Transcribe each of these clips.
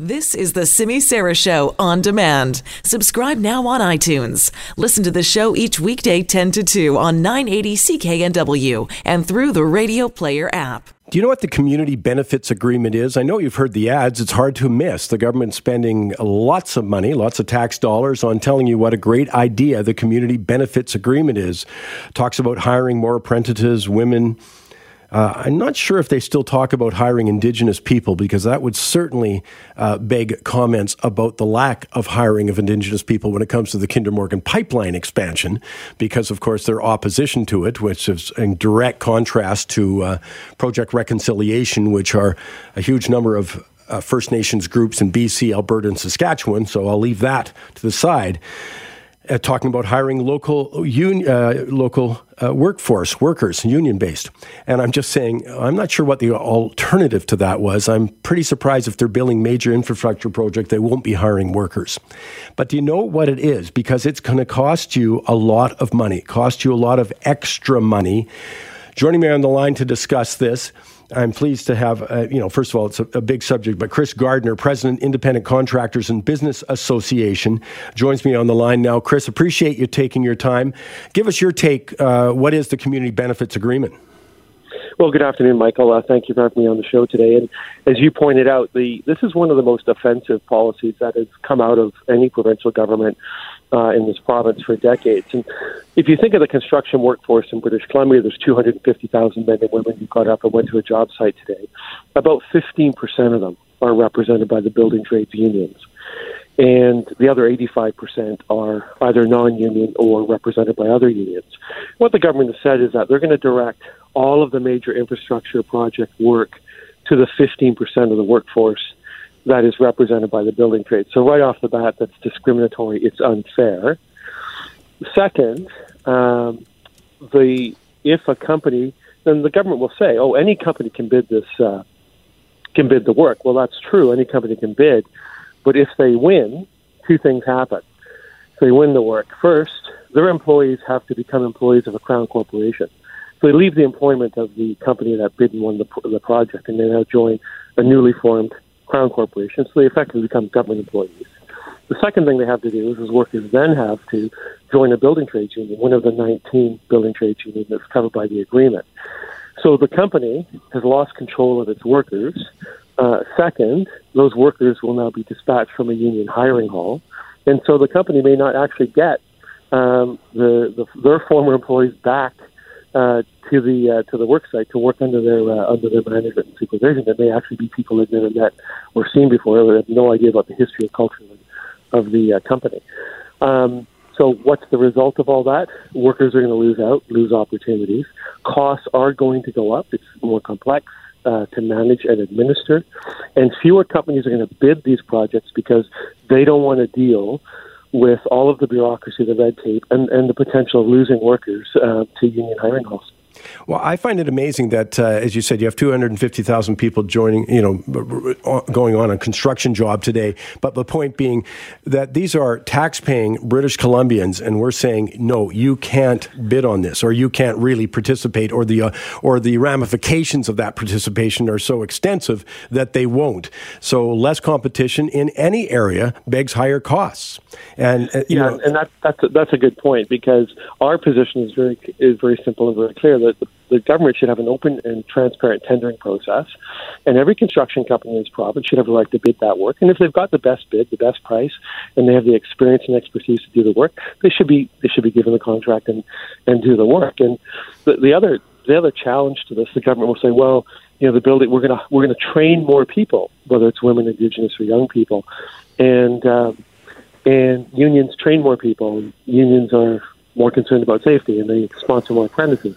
This is the Simi Sara Show on demand. Subscribe now on iTunes. Listen to the show each weekday 10 to 2 on 980 CKNW and through the Radio Player app. Do you know what the community benefits agreement is? I know you've heard the ads. It's hard to miss. The government spending lots of money, lots of tax dollars on telling you what a great idea the community benefits agreement is. Talks about hiring more apprentices, women, uh, I'm not sure if they still talk about hiring Indigenous people because that would certainly uh, beg comments about the lack of hiring of Indigenous people when it comes to the Kinder Morgan pipeline expansion, because of course their opposition to it, which is in direct contrast to uh, Project Reconciliation, which are a huge number of uh, First Nations groups in BC, Alberta, and Saskatchewan. So I'll leave that to the side uh, talking about hiring local un, uh, local uh, workforce workers, union based. And I'm just saying, I'm not sure what the alternative to that was. I'm pretty surprised if they're building major infrastructure project, they won't be hiring workers. But do you know what it is? Because it's going to cost you a lot of money, cost you a lot of extra money. Joining me on the line to discuss this I'm pleased to have, uh, you know, first of all, it's a, a, big subject, but Chris Gardner, President, Independent Contractors and Business Association, joins me on the line now. Chris, appreciate you taking your time. Give us your take. Uh, what is the Community Benefits Agreement? Well, good afternoon, Michael. Uh, thank you for having me on the show today. And as you pointed out, the this is one of the most offensive policies that has come out of any provincial government uh, in this province for decades. And if you think of the construction workforce in British Columbia, there's 250,000 men and women who got up and went to a job site today. About 15% of them are represented by the building trades unions. And the other 85% are either non union or represented by other unions. What the government has said is that they're going to direct all of the major infrastructure project work to the 15% of the workforce that is represented by the building trade. So right off the bat, that's discriminatory. It's unfair. Second, um, the if a company, then the government will say, "Oh, any company can bid this, uh, can bid the work." Well, that's true. Any company can bid, but if they win, two things happen. If they win the work, first, their employees have to become employees of a crown corporation. So they leave the employment of the company that bid and won the, the project, and they now join a newly formed crown corporation, so they effectively become government employees. The second thing they have to do is, is workers then have to join a building trades union, one of the 19 building trades unions that's covered by the agreement. So the company has lost control of its workers. Uh, second, those workers will now be dispatched from a union hiring hall, and so the company may not actually get um, the, the, their former employees back uh, to the uh, to the work site to work under their uh, under their management and supervision. There may actually be people they've never met or seen before. that have no idea about the history and culture of the uh, company. Um, so, what's the result of all that? Workers are going to lose out, lose opportunities. Costs are going to go up. It's more complex. Uh, to manage and administer, and fewer companies are going to bid these projects because they don't want to deal with all of the bureaucracy, the red tape, and, and the potential of losing workers uh, to union hiring halls. Well, I find it amazing that, uh, as you said, you have 250,000 people joining, you know, going on a construction job today. But the point being that these are tax-paying British Columbians, and we're saying no, you can't bid on this, or you can't really participate, or the uh, or the ramifications of that participation are so extensive that they won't. So less competition in any area begs higher costs. And uh, yeah, know, and that, that's a, that's a good point because our position is very is very simple and very clear that the, the government should have an open and transparent tendering process, and every construction company in this province should have a right to bid that work. And if they've got the best bid, the best price, and they have the experience and expertise to do the work, they should be they should be given the contract and and do the work. And the, the other the other challenge to this, the government will say, well, you know, the building we're gonna we're gonna train more people, whether it's women, indigenous, or young people, and um, and unions train more people. Unions are more concerned about safety, and they sponsor more apprentices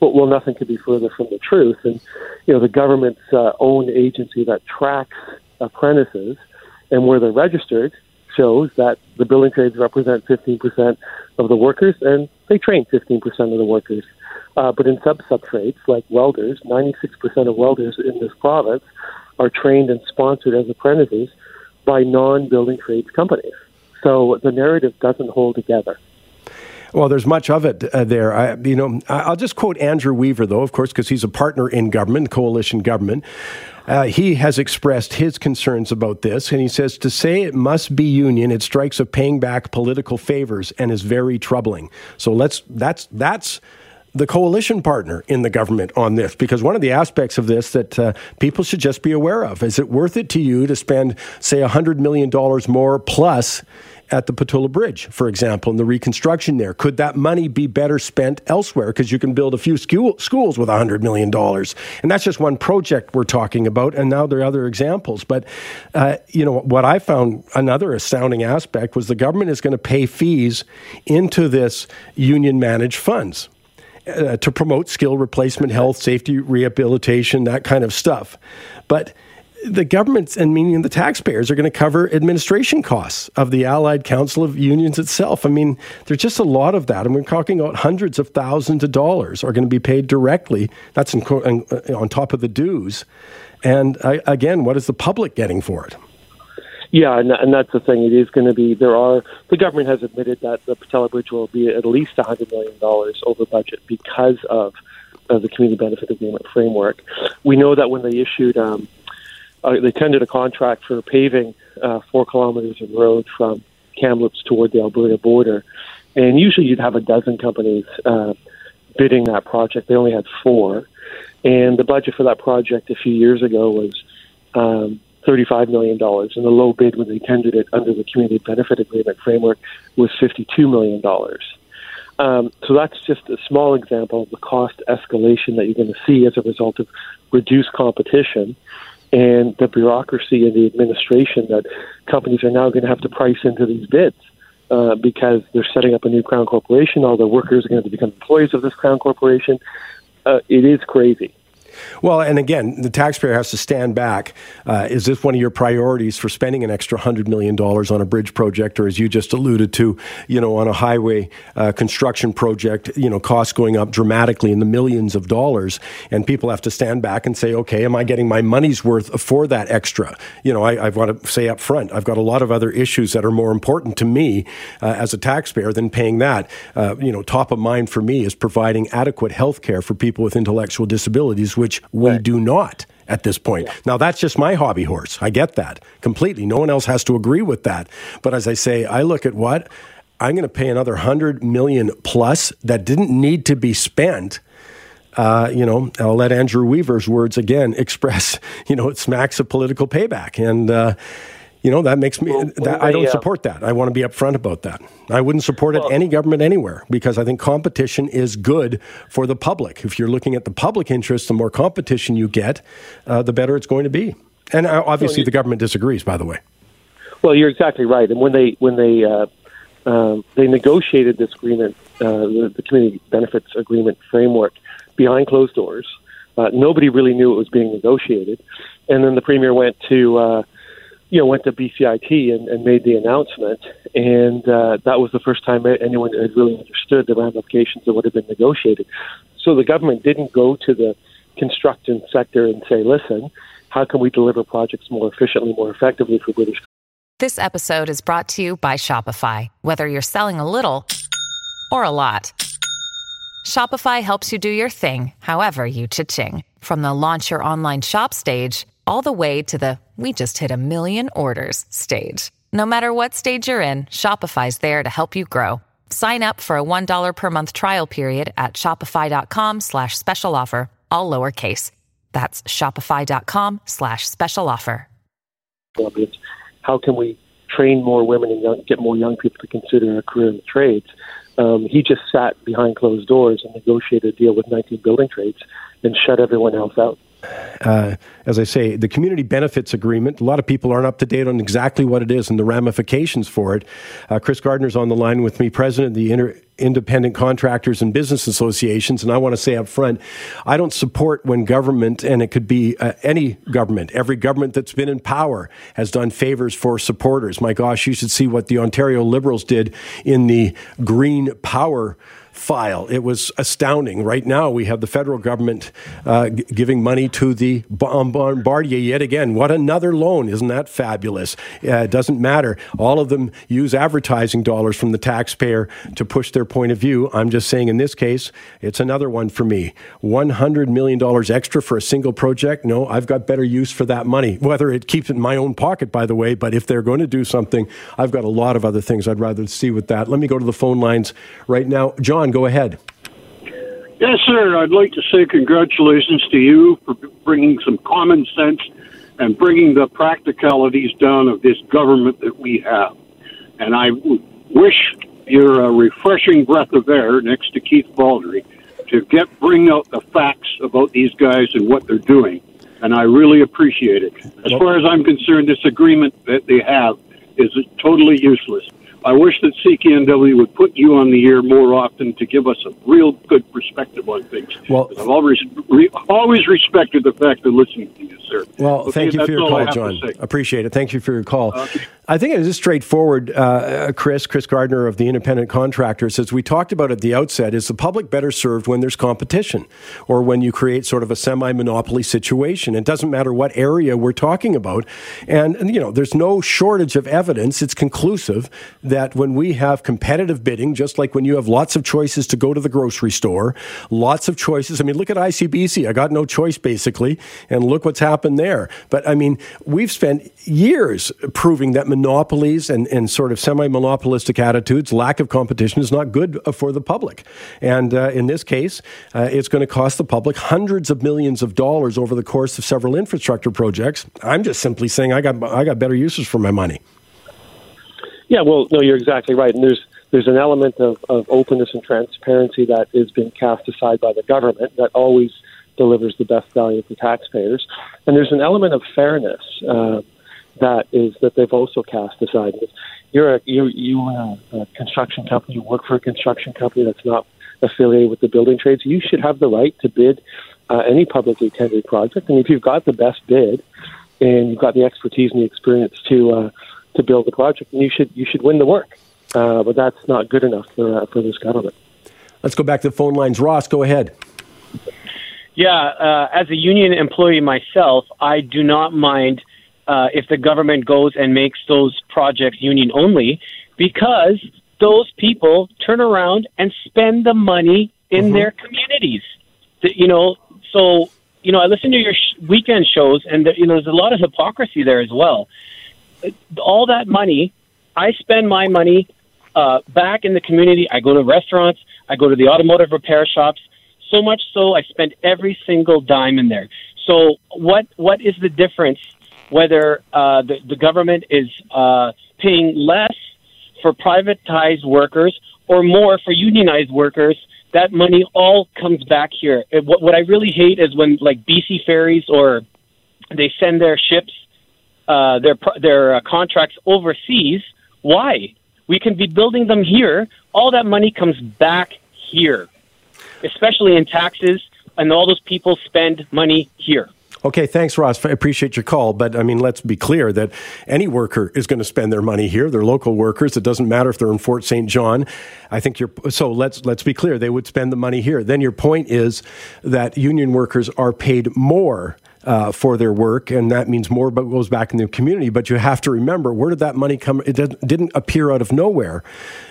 well, nothing could be further from the truth. And you know, the government's uh, own agency that tracks apprentices and where they're registered shows that the building trades represent 15% of the workers, and they train 15% of the workers. Uh, but in sub sub trades like welders, 96% of welders in this province are trained and sponsored as apprentices by non building trades companies. So the narrative doesn't hold together. Well, there's much of it uh, there. I, you know, I'll just quote Andrew Weaver, though, of course, because he's a partner in government, coalition government. Uh, he has expressed his concerns about this, and he says to say it must be union, it strikes of paying back political favors and is very troubling. So let's that's that's the coalition partner in the government on this because one of the aspects of this that uh, people should just be aware of is it worth it to you to spend say $100 million more plus at the Pattullo Bridge, for example, in the reconstruction there? Could that money be better spent elsewhere? Because you can build a few school, schools with $100 million. And that's just one project we're talking about. And now there are other examples. But, uh, you know, what I found another astounding aspect was the government is going to pay fees into this union managed funds. Uh, to promote skill replacement, health, safety, rehabilitation, that kind of stuff. But the governments and meaning the taxpayers are going to cover administration costs of the Allied Council of Unions itself. I mean, there's just a lot of that, and we're talking about hundreds of thousands of dollars are going to be paid directly. That's in, uh, on top of the dues. And uh, again, what is the public getting for it? Yeah, and, and that's the thing. It is going to be. There are the government has admitted that the Pattullo Bridge will be at least hundred million dollars over budget because of, of the community benefit agreement framework. We know that when they issued um, uh, they tendered a contract for paving uh, four kilometers of road from Kamloops toward the Alberta border. And usually you'd have a dozen companies uh, bidding that project. They only had four. And the budget for that project a few years ago was um, $35 million. And the low bid when they tendered it under the Community Benefit Agreement framework was $52 million. Um, so that's just a small example of the cost escalation that you're going to see as a result of reduced competition and the bureaucracy and the administration that companies are now going to have to price into these bids uh, because they're setting up a new crown corporation. All the workers are going to become employees of this crown corporation. Uh, it is crazy. Well, and again, the taxpayer has to stand back. Uh, is this one of your priorities for spending an extra $100 million on a bridge project, or as you just alluded to, you know, on a highway uh, construction project, you know, costs going up dramatically in the millions of dollars, and people have to stand back and say, okay, am I getting my money's worth for that extra? You know, I, I want to say up front, I've got a lot of other issues that are more important to me uh, as a taxpayer than paying that. Uh, you know, top of mind for me is providing adequate health care for people with intellectual disabilities, which we right. do not at this point. Yeah. Now, that's just my hobby horse. I get that completely. No one else has to agree with that. But as I say, I look at what I'm going to pay another 100 million plus that didn't need to be spent. Uh, you know, I'll let Andrew Weaver's words again express, you know, it smacks of political payback. And, uh, you know that makes me well, that, I don't uh, support that. I want to be upfront about that. I wouldn't support well, it any government anywhere because I think competition is good for the public. If you're looking at the public interest, the more competition you get, uh, the better it's going to be. And uh, obviously, well, the government disagrees. By the way. Well, you're exactly right. And when they when they uh, um, they negotiated this agreement, uh, the, the community benefits agreement framework, behind closed doors, uh, nobody really knew it was being negotiated. And then the premier went to you know, went to BCIT and, and made the announcement, and uh, that was the first time anyone had really understood the ramifications of what had been negotiated. So the government didn't go to the construction sector and say, "Listen, how can we deliver projects more efficiently, more effectively for British?" This episode is brought to you by Shopify. Whether you're selling a little or a lot, Shopify helps you do your thing, however you cha-ching. From the launch your online shop stage all the way to the we just hit a million orders stage. No matter what stage you're in, Shopify's there to help you grow. Sign up for a $1 per month trial period at shopify.com slash special offer, all lowercase. That's shopify.com slash special offer. How can we train more women and young, get more young people to consider a career in the trades? Um, he just sat behind closed doors and negotiated a deal with 19 building trades and shut everyone else out. Uh, as I say, the community benefits agreement. A lot of people aren't up to date on exactly what it is and the ramifications for it. Uh, Chris Gardner's on the line with me, president of the Inter- Independent Contractors and Business Associations, and I want to say up front, I don't support when government, and it could be uh, any government, every government that's been in power has done favors for supporters. My gosh, you should see what the Ontario Liberals did in the Green Power file. It was astounding. Right now, we have the federal government uh, g- giving money to the Bombardier yet again. What another loan! Isn't that fabulous? Uh, it doesn't matter. All of them use advertising dollars from the taxpayer to push their point of view. I'm just saying, in this case, it's another one for me. $100 million extra for a single project? No, I've got better use for that money. Whether it keeps it in my own pocket, by the way, but if they're going to do something, I've got a lot of other things I'd rather see with that. Let me go to the phone lines right now. John, go ahead. Yes, sir. I'd like to say congratulations to you for bringing some common sense and bringing the practicalities down of this government that we have. And I wish you're a uh, refreshing breath of air next to Keith Baldrey to get bring out the facts about these guys and what they're doing. And I really appreciate it. As far as I'm concerned, this agreement that they have is totally useless. I wish that CKNW would put you on the air more often to give us a real good perspective on things. Well, I've always re, always respected the fact of listening to you, sir. Well, okay, thank you for your call, John. Appreciate it. Thank you for your call. Okay. I think it is straightforward, uh, Chris, Chris Gardner of the Independent Contractors, as we talked about at the outset, is the public better served when there's competition or when you create sort of a semi-monopoly situation. It doesn't matter what area we're talking about. And, and, you know, there's no shortage of evidence. It's conclusive that when we have competitive bidding, just like when you have lots of choices to go to the grocery store, lots of choices. I mean, look at ICBC. I got no choice, basically. And look what's happened there. But, I mean, we've spent years proving that monopolies and, and sort of semi monopolistic attitudes, lack of competition is not good for the public. And uh, in this case, uh, it's going to cost the public hundreds of millions of dollars over the course of several infrastructure projects. I'm just simply saying I got, I got better uses for my money. Yeah, well, no, you're exactly right. And there's there's an element of, of openness and transparency that is being cast aside by the government that always delivers the best value for taxpayers. And there's an element of fairness. Uh, that is that they've also cast aside. You're a you you a, a construction company. You work for a construction company that's not affiliated with the building trades. You should have the right to bid uh, any publicly tendered project. And if you've got the best bid and you've got the expertise and the experience to uh, to build the project, and you should you should win the work. Uh, but that's not good enough for uh, for this government. Let's go back to the phone lines. Ross, go ahead. Yeah, uh, as a union employee myself, I do not mind uh, if the government goes and makes those projects union only, because those people turn around and spend the money in mm-hmm. their communities. The, you know, so you know, I listen to your sh- weekend shows, and the, you know, there's a lot of hypocrisy there as well. All that money, I spend my money uh, back in the community. I go to restaurants, I go to the automotive repair shops. So much so, I spend every single dime in there. So, what what is the difference whether uh, the, the government is uh, paying less for privatized workers or more for unionized workers, that money all comes back here. It, what, what I really hate is when like BC ferries or they send their ships, uh, their their uh, contracts overseas. Why? We can be building them here. All that money comes back here, especially in taxes, and all those people spend money here. Okay, thanks, Ross. I appreciate your call. But I mean, let's be clear that any worker is going to spend their money here. They're local workers. It doesn't matter if they're in Fort St. John. I think you're so let's let's be clear. They would spend the money here. Then your point is that union workers are paid more uh, for their work, and that means more but goes back in the community. But you have to remember where did that money come? It didn't appear out of nowhere.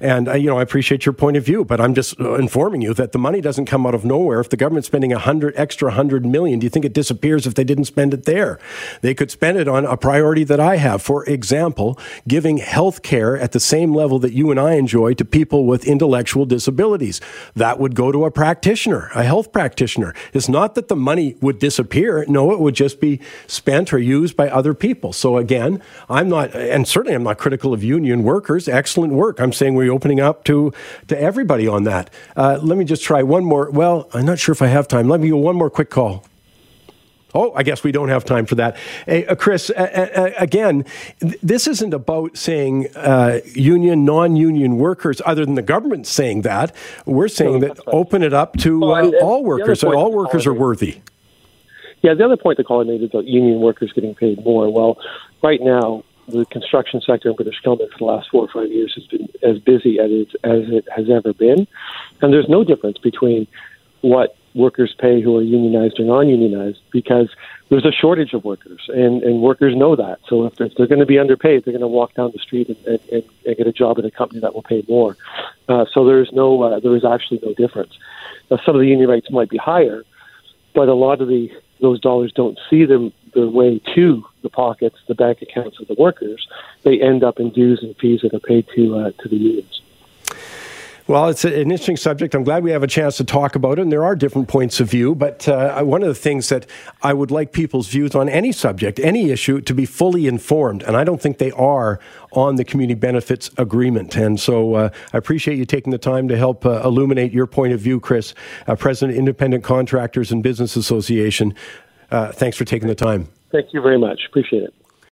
And uh, you know, I appreciate your point of view, but I'm just uh, informing you that the money doesn't come out of nowhere. If the government's spending a hundred extra hundred million, do you think it disappears if they didn't spend it there? They could spend it on a priority that I have. For example, giving health care at the same level that you and I enjoy to people with intellectual disabilities. That would go to a practitioner, a health practitioner. It's not that the money would disappear. No, it would just be spent or used by other people. So again, I'm not, and certainly I'm not critical of union workers. Excellent work. I'm saying we're opening up to to everybody on that. Uh, let me just try one more. Well, I'm not sure if I have time. Let me go one more quick call. Oh, I guess we don't have time for that. Uh, Chris, uh, uh, again, th- this isn't about saying uh, union, non union workers, other than the government saying that. We're saying no, that right. open it up to well, uh, all workers. So all workers are worthy. Yeah, the other point the caller made is about union workers getting paid more. Well, right now, the construction sector in British Columbia for the last four or five years has been as busy as it, as it has ever been. And there's no difference between what workers pay who are unionized or non-unionized because there's a shortage of workers, and, and workers know that. So if, if they're going to be underpaid, they're going to walk down the street and, and, and get a job at a company that will pay more. Uh, so there's no, uh, there is actually no difference. Now, some of the union rates might be higher, but a lot of the those dollars don't see them their way to the pockets, the bank accounts of the workers. They end up in dues and fees that are paid to uh, to the unions. Well, it's an interesting subject. I'm glad we have a chance to talk about it, and there are different points of view. But uh, one of the things that I would like people's views on any subject, any issue, to be fully informed, and I don't think they are on the community benefits agreement. And so uh, I appreciate you taking the time to help uh, illuminate your point of view, Chris, uh, President, Independent Contractors and Business Association. Uh, thanks for taking the time. Thank you very much. Appreciate it.